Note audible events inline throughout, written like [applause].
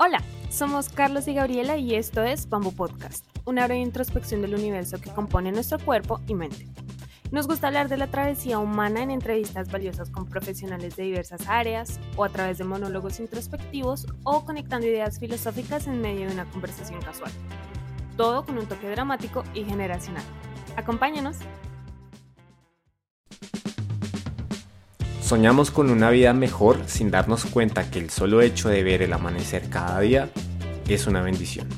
Hola, somos Carlos y Gabriela y esto es Bamboo Podcast, una breve introspección del universo que compone nuestro cuerpo y mente. Nos gusta hablar de la travesía humana en entrevistas valiosas con profesionales de diversas áreas, o a través de monólogos introspectivos, o conectando ideas filosóficas en medio de una conversación casual. Todo con un toque dramático y generacional. Acompáñanos. Soñamos con una vida mejor sin darnos cuenta que el solo hecho de ver el amanecer cada día es una bendición.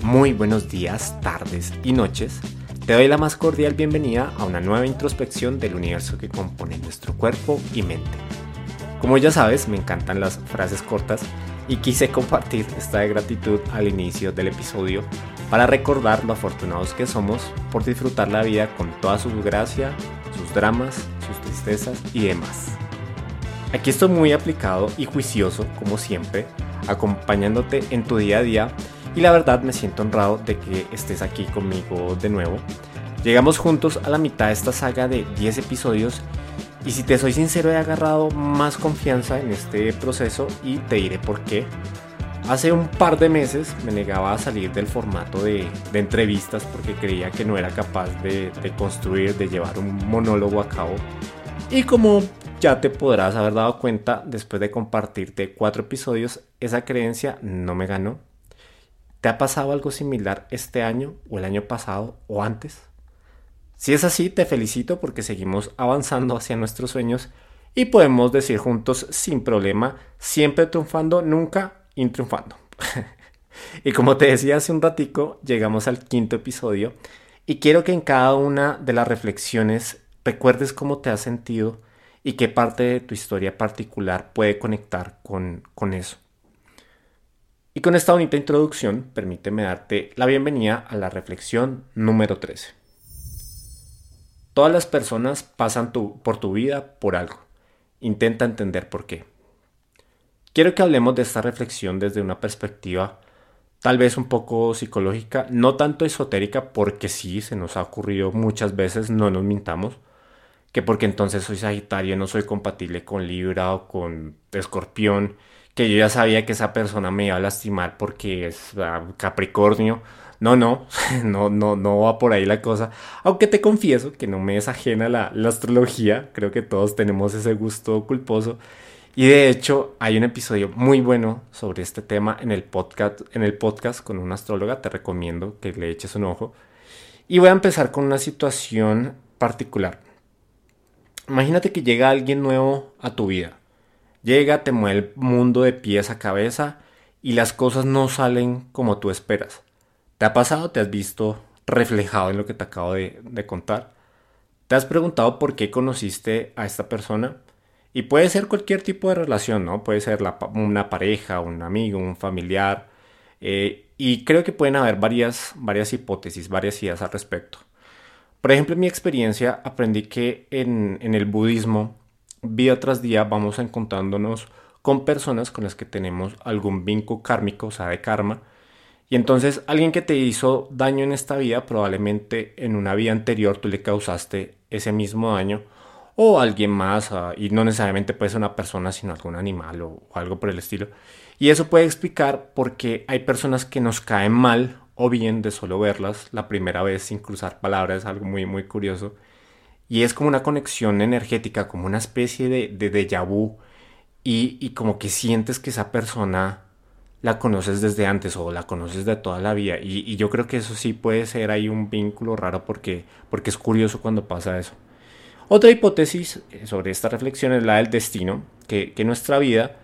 Muy buenos días, tardes y noches. Te doy la más cordial bienvenida a una nueva introspección del universo que compone nuestro cuerpo y mente. Como ya sabes, me encantan las frases cortas y quise compartir esta de gratitud al inicio del episodio para recordar lo afortunados que somos por disfrutar la vida con toda su gracia, sus dramas, sus tristezas y demás. Aquí estoy muy aplicado y juicioso, como siempre, acompañándote en tu día a día y la verdad me siento honrado de que estés aquí conmigo de nuevo. Llegamos juntos a la mitad de esta saga de 10 episodios y si te soy sincero he agarrado más confianza en este proceso y te diré por qué. Hace un par de meses me negaba a salir del formato de, entrevistas porque creía que no era capaz de, de, construir, de llevar un monólogo a cabo. Y como ya te podrás haber dado cuenta después de compartirte cuatro episodios, esa creencia no me ganó. ¿Te ha pasado algo similar este año o el año pasado o antes? Si es así, te felicito porque seguimos avanzando hacia nuestros sueños y podemos decir juntos sin problema, siempre triunfando, nunca triunfando. [laughs] y como te decía hace un ratico, llegamos al quinto episodio y quiero que en cada una de las reflexiones recuerdes cómo te has sentido y qué parte de tu historia particular puede conectar con, con eso. Y con esta bonita introducción, permíteme darte la bienvenida a la reflexión número 13. Todas las personas pasan por tu vida por algo. Intenta entender por qué. Quiero que hablemos de esta reflexión desde una perspectiva tal vez un poco psicológica, no tanto esotérica, porque sí, se nos ha ocurrido muchas veces, no nos mintamos, que porque entonces soy Sagitario no soy compatible con Libra o con Escorpión, que yo ya sabía que esa persona me iba a lastimar porque es ah, Capricornio. No, no, [laughs] no, no, no va por ahí la cosa. Aunque te confieso que no me es ajena la, la astrología, creo que todos tenemos ese gusto culposo. Y de hecho, hay un episodio muy bueno sobre este tema en el podcast, en el podcast con una astróloga. Te recomiendo que le eches un ojo. Y voy a empezar con una situación particular. Imagínate que llega alguien nuevo a tu vida. Llega, te mueve el mundo de pies a cabeza y las cosas no salen como tú esperas. ¿Te ha pasado? ¿Te has visto reflejado en lo que te acabo de, de contar? ¿Te has preguntado por qué conociste a esta persona? Y puede ser cualquier tipo de relación, ¿no? Puede ser una pareja, un amigo, un familiar. Eh, y creo que pueden haber varias, varias hipótesis, varias ideas al respecto. Por ejemplo, en mi experiencia aprendí que en, en el budismo, día tras día vamos encontrándonos con personas con las que tenemos algún vínculo kármico, o sea, de karma. Y entonces alguien que te hizo daño en esta vida, probablemente en una vida anterior tú le causaste ese mismo daño o alguien más, ah, y no necesariamente puede ser una persona, sino algún animal o, algo por el estilo. Y eso puede explicar por qué hay personas que nos caen mal o bien de solo verlas la primera vez sin cruzar palabras, algo muy, muy curioso. Y es como una conexión energética, como una especie de, de déjà vu, y, y como que sientes que esa persona la conoces desde antes o la conoces de toda la vida. Y, y, yo creo que eso sí puede ser ahí un vínculo raro porque, porque es curioso cuando pasa eso. Otra hipótesis eh, sobre esta reflexión es la del destino, que, nuestra vida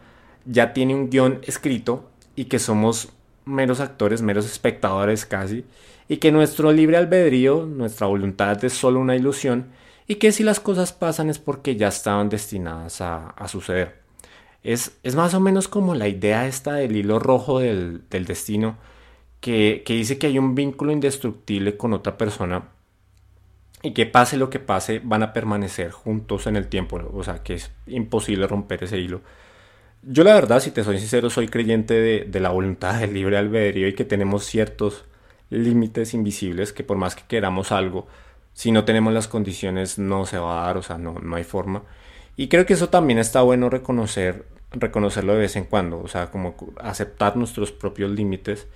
ya tiene un guion escrito y que somos meros actores, meros espectadores casi, y que nuestro libre albedrío, nuestra voluntad es solo una ilusión, y que si las cosas pasan es porque ya estaban destinadas a, suceder. Es, más o menos como la idea esta del hilo rojo del, destino, que, dice que hay un vínculo indestructible con otra persona y que pase lo que pase, van a permanecer juntos en el tiempo. O sea, que es imposible romper ese hilo. Yo la verdad, si te soy sincero, soy creyente de, la voluntad del libre albedrío y que tenemos ciertos límites invisibles que por más que queramos algo, si no tenemos las condiciones no se va a dar, o sea, no, no hay forma. Y creo que eso también está bueno reconocer reconocerlo de vez en cuando, o sea, como aceptar nuestros propios límites.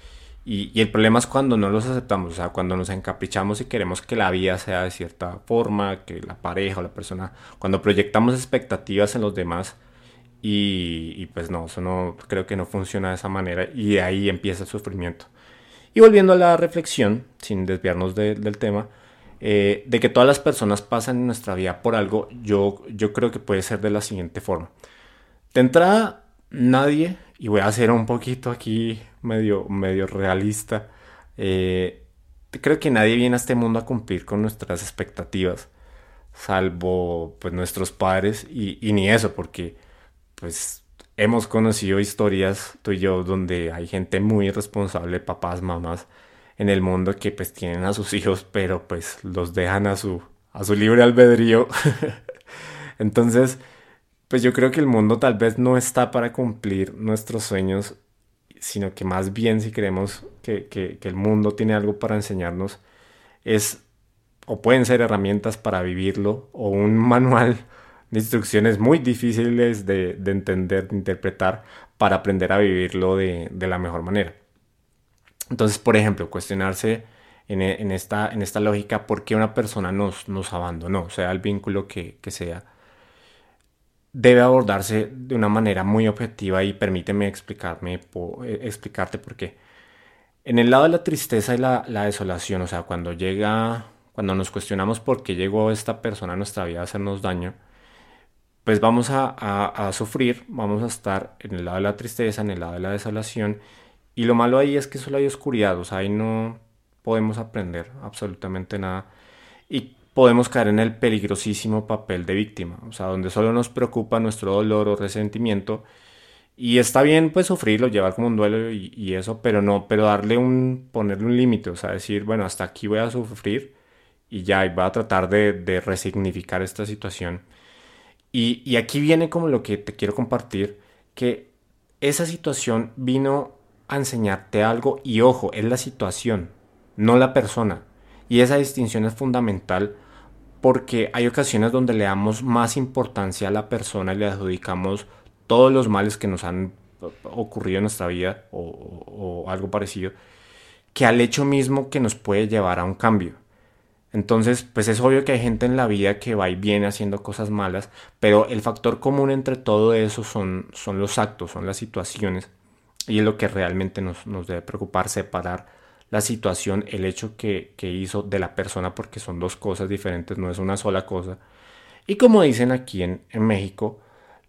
Y, el problema es cuando no los aceptamos, o sea, cuando nos encaprichamos y queremos que la vida sea de cierta forma, que la pareja o la persona, cuando proyectamos expectativas en los demás y, y pues no, eso no, creo que no funciona de esa manera y de ahí empieza el sufrimiento. Y volviendo a la reflexión, sin desviarnos del tema, eh, de que todas las personas pasan en nuestra vida por algo, yo, yo creo que puede ser de la siguiente forma. De entrada, nadie, y voy a ser un poquito aquí medio, medio realista, eh, creo que nadie viene a este mundo a cumplir con nuestras expectativas, salvo pues nuestros padres, y, y ni eso, porque pues hemos conocido historias, tú y yo, donde hay gente muy irresponsable, papás, mamás, en el mundo que pues tienen a sus hijos, pero pues los dejan a su, a su libre albedrío. [laughs] Entonces, pues yo creo que el mundo tal vez no está para cumplir nuestros sueños, sino que más bien si creemos que, que, el mundo tiene algo para enseñarnos, es o pueden ser herramientas para vivirlo o un [laughs] manual de instrucciones muy difíciles de, de entender, de interpretar, para aprender a vivirlo de, de la mejor manera. Entonces, por ejemplo, cuestionarse en, en, esta, en esta lógica por qué una persona nos, nos abandonó, sea el vínculo que, que sea, debe abordarse de una manera muy objetiva y permíteme eh, explicarte por qué. En el lado de la tristeza y la, la, desolación, o sea, cuando llega, cuando nos cuestionamos por qué llegó esta persona a nuestra vida a hacernos daño, pues vamos a sufrir, vamos a estar en el lado de la tristeza, en el lado de la desolación y lo malo ahí es que solo hay oscuridad, o sea, ahí no podemos aprender absolutamente nada. Y podemos caer en el peligrosísimo papel de víctima, o sea, donde solo nos preocupa nuestro dolor o resentimiento. Y está bien, pues, sufrirlo, llevar como un duelo y, eso, pero no, pero darle un, ponerle un límite, o sea, decir, bueno, hasta aquí voy a sufrir y ya, y voy a tratar de, de resignificar esta situación. Y, y aquí viene como lo que te quiero compartir, que esa situación vino a enseñarte algo y ojo, es la situación, no la persona. Y esa distinción es fundamental porque hay ocasiones donde le damos más importancia a la persona y le adjudicamos todos los males que nos han ocurrido en nuestra vida o, algo parecido, que al hecho mismo que nos puede llevar a un cambio. Entonces, pues es obvio que hay gente en la vida que va y viene haciendo cosas malas, pero el factor común entre todo eso son, son los actos, son las situaciones y es lo que realmente nos, debe preocupar, separar la situación, el hecho que, hizo de la persona, porque son dos cosas diferentes, no es una sola cosa. Y como dicen aquí en, México,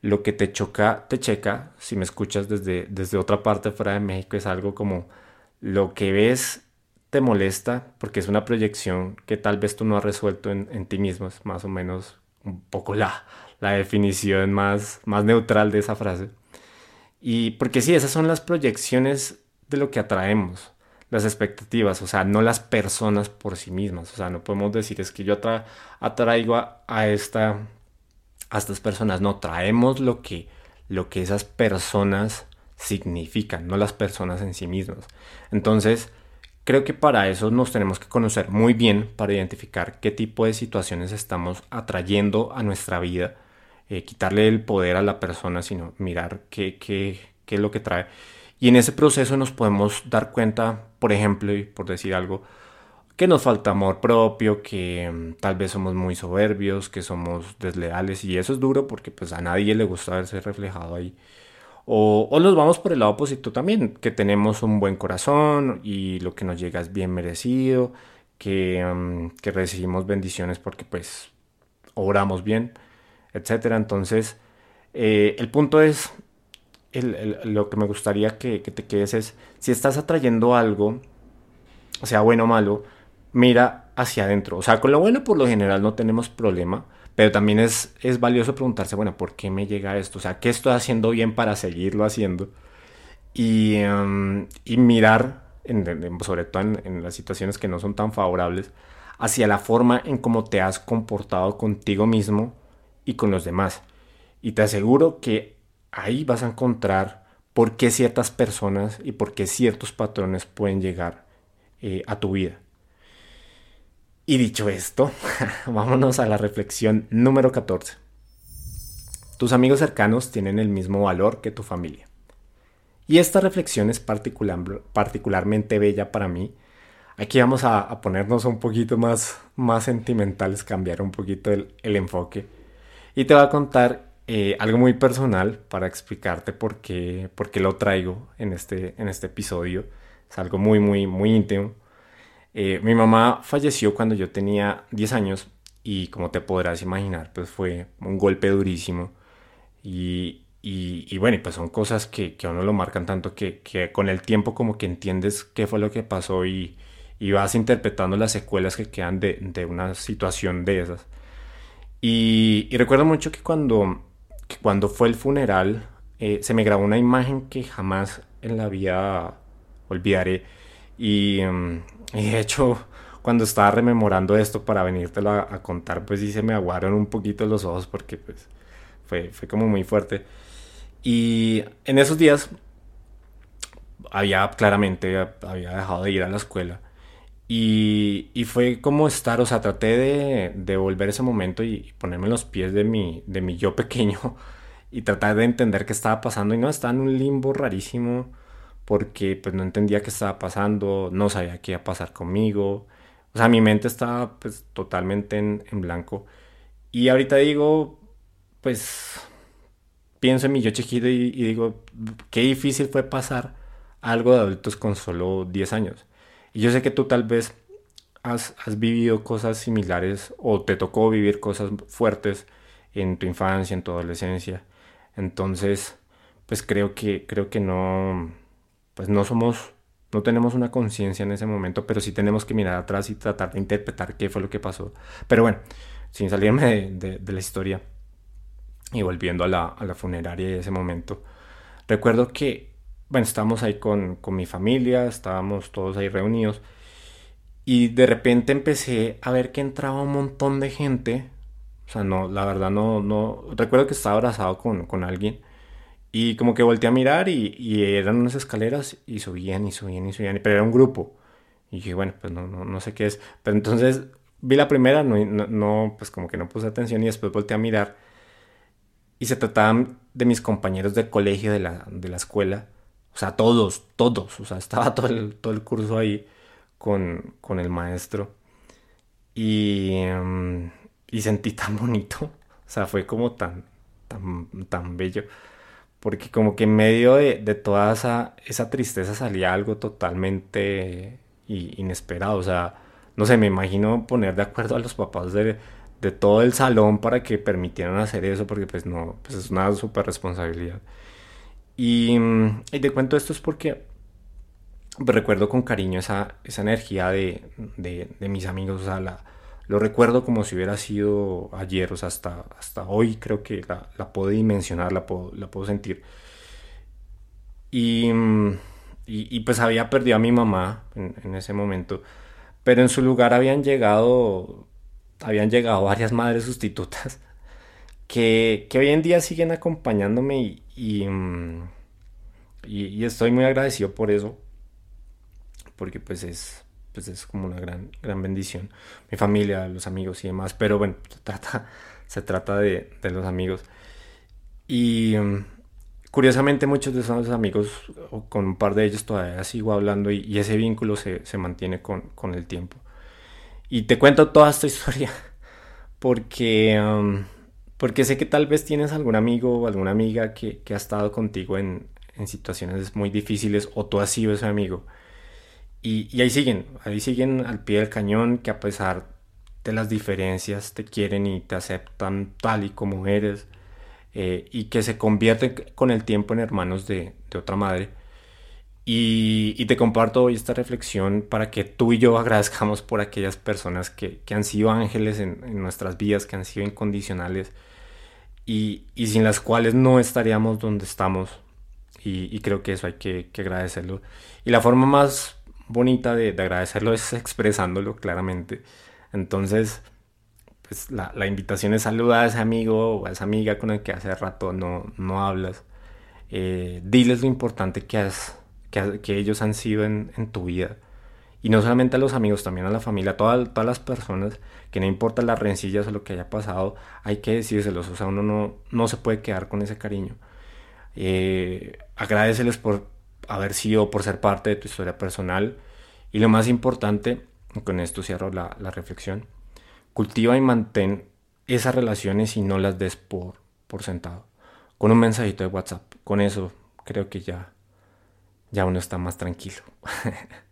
lo que te choca, te checa. Si me escuchas desde, desde otra parte fuera de México, es algo como lo que ves te molesta, porque es una proyección que tal vez tú no has resuelto en, ti mismo. Es más o menos un poco la, la definición más, más neutral de esa frase. Y porque sí, esas son las proyecciones de lo que atraemos, las expectativas, o sea, no las personas por sí mismas. O sea, no podemos decir es que yo atraigo a, esta, estas personas. No, traemos lo que, lo que esas personas significan, no las personas en sí mismas. Entonces, creo que para eso nos tenemos que conocer muy bien para identificar qué tipo de situaciones estamos atrayendo a nuestra vida eh, quitarle el poder a la persona, sino mirar qué, qué, qué es lo que trae. Y en ese proceso nos podemos dar cuenta, por ejemplo, y por decir algo, que nos falta amor propio, que mm, tal vez somos muy soberbios, que somos desleales y eso es duro porque pues a nadie le gusta verse reflejado ahí. O, o nos vamos por el lado opuesto también, que tenemos un buen corazón y lo que nos llega es bien merecido, que, mm, que recibimos bendiciones porque pues obramos bien etcétera. Entonces, eh, el punto es, lo que me gustaría que, te quedes es, si estás atrayendo algo, sea bueno o malo, mira hacia adentro. O sea, con lo bueno por lo general no tenemos problema, pero también es, es valioso preguntarse, bueno, ¿por qué me llega esto? O sea, ¿qué estoy haciendo bien para seguirlo haciendo? Y, em, y mirar, sobre todo en, en las situaciones que no son tan favorables, hacia la forma en cómo te has comportado contigo mismo y con los demás. Y te aseguro que ahí vas a encontrar por qué ciertas personas y por qué ciertos patrones pueden llegar eh, a tu vida. Y dicho esto, [laughs] vámonos a la reflexión número 14. tus amigos cercanos tienen el mismo valor que tu familia. Y esta reflexión es particularmente bella para mí. Aquí vamos a, ponernos un poquito más, más sentimentales, cambiar un poquito el, enfoque. Y te voy a contar eh, algo muy personal para explicarte por qué, por qué lo traigo en este, en este episodio. Es algo muy, muy, muy íntimo. Eh, mi mamá falleció cuando yo tenía 10 años y como te podrás imaginar, pues fue un golpe durísimo. Y, y, bueno, pues son cosas que, que a uno lo marcan tanto que, que, con el tiempo como que entiendes qué fue lo que pasó y, y vas interpretando las secuelas que quedan de, de una situación de esas. Y, y, recuerdo mucho que cuando, que cuando fue el funeral eh, se me grabó una imagen que jamás en la vida olvidaré. Y, mm, y de hecho cuando estaba rememorando esto para venírtelo a, a, contar, pues sí se me aguaron un poquito los ojos porque pues fue, fue como muy fuerte. Y en esos días había claramente, había dejado de ir a la escuela. Y, y fue como estar, o sea, traté de, de volver ese momento y, ponerme en los pies de mi, de mi yo pequeño [laughs] y tratar de entender qué estaba pasando. Y no, estaba en un limbo rarísimo porque pues no entendía qué estaba pasando, no sabía qué iba a pasar conmigo. O sea, mi mente estaba pues totalmente en, blanco. Y ahorita digo, pues pienso en mi yo chiquito y, digo, qué difícil fue pasar algo de adultos con solo 10 años. Y yo sé que tú tal vez has, has, vivido cosas similares o te tocó vivir cosas fuertes en tu infancia, en tu adolescencia. Entonces, pues creo que, creo que no, pues no somos, no tenemos una conciencia en ese momento, pero sí tenemos que mirar atrás y tratar de interpretar qué fue lo que pasó. Pero bueno, sin salirme de, de la historia y volviendo a la, a la funeraria de ese momento, recuerdo que, bueno, estábamos ahí con, con mi familia, estábamos todos ahí reunidos y de repente empecé a ver que entraba un montón de gente. O sea, no, la verdad no, no, recuerdo que estaba abrazado con, con alguien y como que volteé a mirar y, eran unas escaleras y subían y subían y subían, pero era un grupo. Y dije, bueno, pues no, no, no sé qué es. Pero entonces vi la primera, no, no, pues como que no puse atención y después volteé a mirar y se trataban de mis compañeros del colegio, de la, de la escuela. O sea, todos, todos. O sea, estaba todo el, todo el curso ahí con, con el maestro. Y, em, y sentí tan bonito. O sea, fue como tan, tan, tan bello. Porque como que en medio de, de toda esa, esa tristeza salía algo totalmente inesperado. O sea, no sé, me imagino poner de acuerdo a los papás de, de todo el salón para que permitieran hacer eso, porque pues no, pues es una super responsabilidad. Y, mm, y te cuento esto es porque recuerdo con cariño esa, esa energía de, de, de, mis amigos, o sea, la, lo recuerdo como si hubiera sido ayer, o sea, hasta, hasta hoy creo que la, la puedo dimensionar, la puedo, la puedo sentir. Y, mm, y, y, pues había perdido a mi mamá en, en ese momento, pero en su lugar habían llegado habían llegado varias madres sustitutas que, que hoy en día siguen acompañándome y, y, mm, y, estoy muy agradecido por eso, porque pues es, pues es como una gran, gran bendición. Mi familia, los amigos y demás, pero bueno, se trata, [laughs] se trata de, de los amigos. Y mm, curiosamente muchos de esos amigos, con un par de ellos todavía sigo hablando y, y ese vínculo se, se mantiene con, con el tiempo. Y te cuento toda esta [laughs] historia porque, um, porque sé que tal vez tienes algún amigo o alguna amiga que, que ha estado contigo en, en, situaciones muy difíciles o tú has sido ese amigo. Y, y, ahí siguen, ahí siguen al pie del cañón que a pesar de las diferencias te quieren y te aceptan tal y como eres eh, y que se convierten con el tiempo en hermanos de, de otra madre y, te comparto hoy esta reflexión para que tú y yo [laughs] agradezcamos por aquellas personas que, han sido ángeles en, nuestras vidas, que han sido incondicionales y, sin las cuales no estaríamos donde estamos. Y, creo que eso hay que, agradecerlo. Y la forma más bonita de, agradecerlo es expresándolo claramente. Entonces, pues la, invitación es saludar a ese amigo o a esa amiga con el que hace rato no, no hablas. Eh, diles lo importante que has que, ellos han sido en, tu vida Y no solamente a los amigos, también a la familia, a todas, todas las personas, que no importa las rencillas o lo que haya pasado, hay que decírselos. O sea, uno no, no se puede quedar con ese cariño. Eh, agradeceles por haber sido, por ser parte de tu historia personal. Y lo más importante, con esto cierro la, la reflexión, cultiva y mantén esas relaciones y no las des por, por sentado. Con un mensajito de WhatsApp. Con eso creo que ya, ya uno está más tranquilo. [laughs]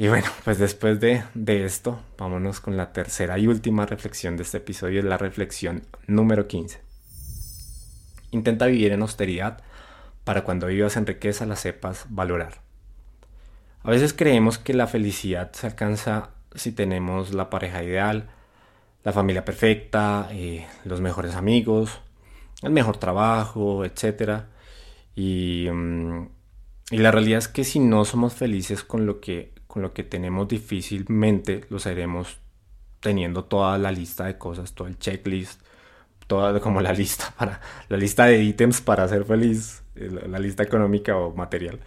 y bueno, [laughs] pues después de, de, esto, vámonos con la tercera y última reflexión de este episodio, la reflexión número 15. Intenta vivir en austeridad para cuando vivas en riqueza la sepas valorar. A veces creemos que la felicidad se alcanza si tenemos la pareja ideal, la familia perfecta, eh, los mejores amigos, el mejor trabajo, etc. Y, mm, y, la realidad es que si no somos felices con lo que, con lo que tenemos, difícilmente lo seremos teniendo toda la lista de cosas, todo el checklist, toda [laughs] como la lista para la lista de ítems para ser feliz, eh, la lista económica o material.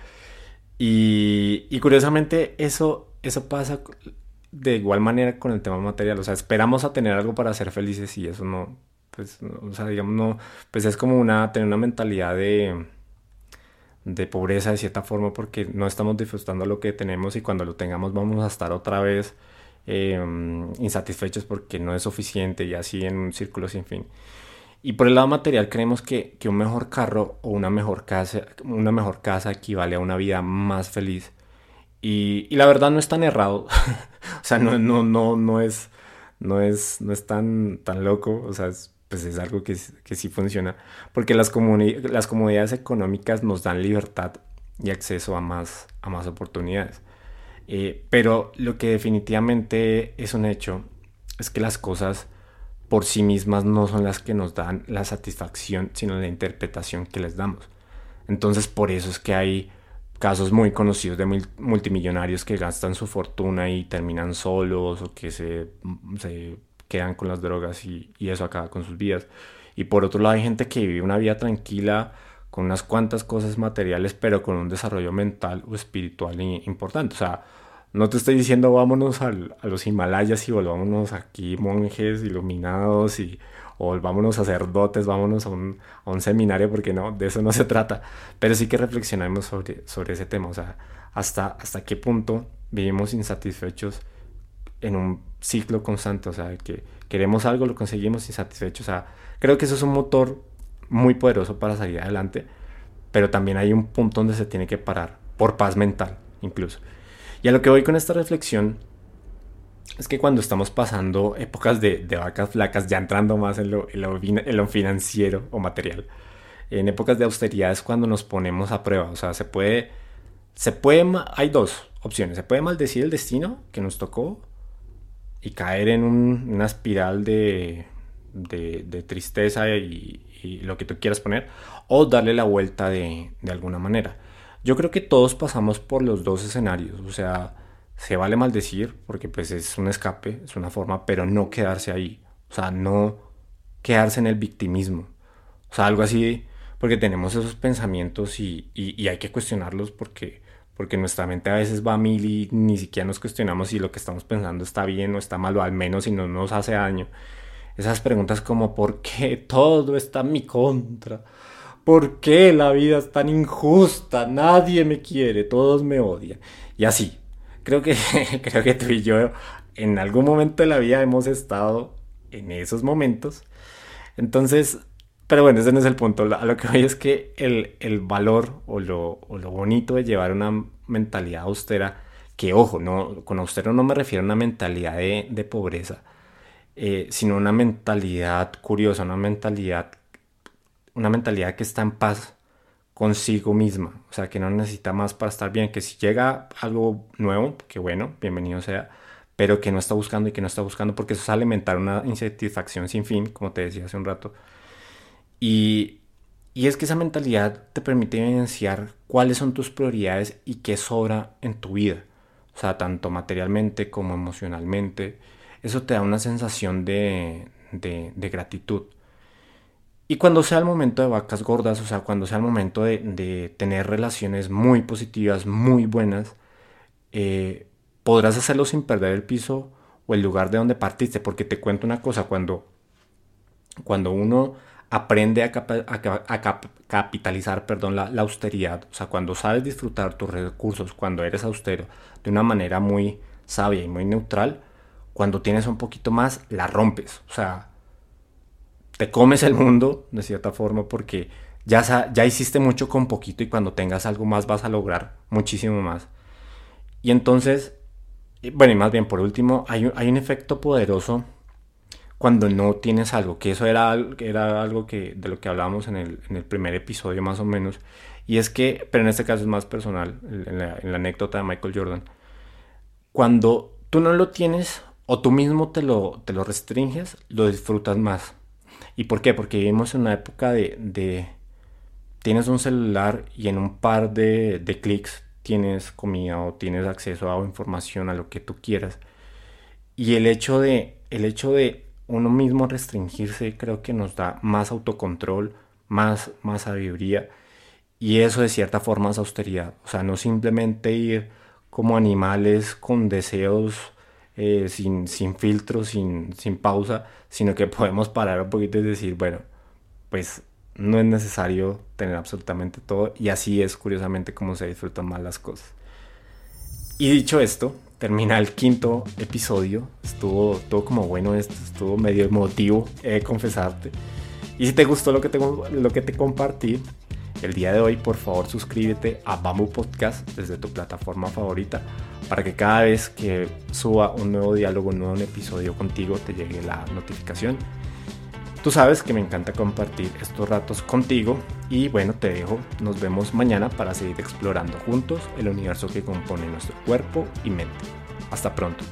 Y, y curiosamente eso, eso pasa de igual manera con el tema material. O sea, esperamos a tener algo para ser felices y eso no, pues, o sea, digamos, no, pues es como una, tener una mentalidad de, de pobreza de cierta forma porque no estamos disfrutando lo que tenemos y cuando lo tengamos vamos a estar otra vez em, insatisfechos porque no es suficiente y así en un círculo sin fin. Y por el lado material creemos que, que un mejor carro o una mejor casa, una mejor casa equivale a una vida más feliz y, la verdad no es tan errado. [laughs] o sea, no, no, no, no es, no es, no es tan, tan loco. O sea, es, pues es algo que, que sí funciona. Porque las, las comunidades económicas nos dan libertad y acceso a más, a más oportunidades. Eh, pero lo que definitivamente es un hecho es que las cosas por sí mismas no son las que nos dan la satisfacción, sino la interpretación que les damos. Entonces por eso es que hay casos muy conocidos de multimillonarios que gastan su fortuna y terminan solos o que se, se quedan con las drogas y, y, eso acaba con sus vidas. Y por otro lado hay gente que vive una vida tranquila con unas cuantas cosas materiales pero con un desarrollo mental o espiritual importante. O sea, no te estoy diciendo vámonos al, a los Himalayas y volvámonos aquí monjes iluminados y o volvámonos sacerdotes, vámonos a un, a un, seminario, porque no, de eso no se trata. Pero sí que reflexionemos sobre, sobre ese tema, o sea, hasta, hasta qué punto vivimos insatisfechos en un ciclo constante, o sea, que queremos algo, lo conseguimos insatisfechos, o sea, creo que eso es un motor muy poderoso para salir adelante, pero también hay un punto donde se tiene que parar, por paz mental incluso. Y a lo que voy con esta reflexión es que cuando estamos pasando épocas de, vacas flacas, ya entrando más en lo, en, lo, financiero o material, en épocas de austeridad es cuando nos ponemos a prueba. O sea, se puede, se puede, hay dos opciones. Se puede maldecir el destino que nos tocó y caer en una espiral de, de, de tristeza y, y, lo que tú quieras poner, o darle la vuelta de, de alguna manera. Yo creo que todos pasamos por los dos escenarios. O sea, se vale maldecir porque pues es un escape, es una forma, pero no quedarse ahí. O sea, no quedarse en el victimismo. O sea, algo así, porque tenemos esos pensamientos y, y, hay que cuestionarlos porque, porque nuestra mente a veces va a mil y ni siquiera nos cuestionamos si lo que estamos pensando está bien o está mal, o al menos si no nos hace daño. Esas preguntas como ¿por qué todo está en mi contra? ¿Por qué la vida es tan injusta? Nadie me quiere, todos me odian. Y así, creo que, [laughs] creo que tú y yo en algún momento de la vida hemos estado en esos momentos. Entonces, pero bueno, ese no es el punto. A lo que voy es que el, el valor o lo, o lo, bonito de llevar una mentalidad austera, que ojo, no, con austero no me refiero a una mentalidad de, de pobreza, eh, sino una mentalidad curiosa, una mentalidad, una mentalidad que está en paz consigo misma, o sea, que no necesita más para estar bien, que si llega algo nuevo, que bueno, bienvenido sea, pero que no está buscando y que no está buscando porque eso es alimentar una insatisfacción sin fin, como te decía hace un rato. Y, y es que esa mentalidad te permite evidenciar cuáles son tus prioridades y qué sobra en tu vida, o sea, tanto materialmente como emocionalmente. Eso te da una sensación de, de, de gratitud. Y cuando sea el momento de vacas gordas, o sea, cuando sea el momento de, tener relaciones muy positivas, muy buenas, eh, podrás hacerlo sin perder el piso o el lugar de donde partiste. Porque te cuento una cosa, cuando, cuando uno aprende a, capitalizar perdón, la, austeridad, o sea, cuando sabes disfrutar tus recursos, cuando eres austero, de una manera muy sabia y muy neutral, cuando tienes un poquito más, la rompes. O sea, te comes el mundo de cierta forma porque ya, ya hiciste mucho con poquito y cuando tengas algo más vas a lograr muchísimo más. Y entonces, bueno, y más bien por último, hay, hay un efecto poderoso cuando no tienes algo, que eso era, era algo que, de lo que hablábamos en el, en el, primer episodio más o menos, y es que, pero en este caso es más personal, en la, en la, anécdota de Michael Jordan, cuando tú no lo tienes o tú mismo te lo, te lo restringes, lo disfrutas más. ¿Y por qué? Porque vivimos en una época de, de tienes un celular y en un par de, de clics tienes comida o tienes acceso a información, a lo que tú quieras. Y el hecho de, el hecho de uno mismo restringirse creo que nos da más autocontrol, más, más sabiduría y eso de cierta forma es austeridad. O sea, no simplemente ir como animales con deseos eh, sin, sin filtro, sin, sin pausa, sino que podemos parar un poquito y decir, bueno, pues no es necesario tener absolutamente todo y así es curiosamente como se disfrutan más las cosas. Y dicho esto, termina el quinto episodio. Estuvo todo como bueno esto, estuvo medio emotivo, he confesarte. Y si te gustó lo que te, lo que te compartí el día de hoy, por favor suscríbete a Bamboo Podcast desde tu plataforma favorita para que cada vez que suba un nuevo diálogo, un nuevo episodio contigo, te llegue la notificación. Tú sabes que me encanta compartir estos ratos contigo y bueno, te dejo, nos vemos mañana para seguir explorando juntos el universo que compone nuestro cuerpo y mente. Hasta pronto.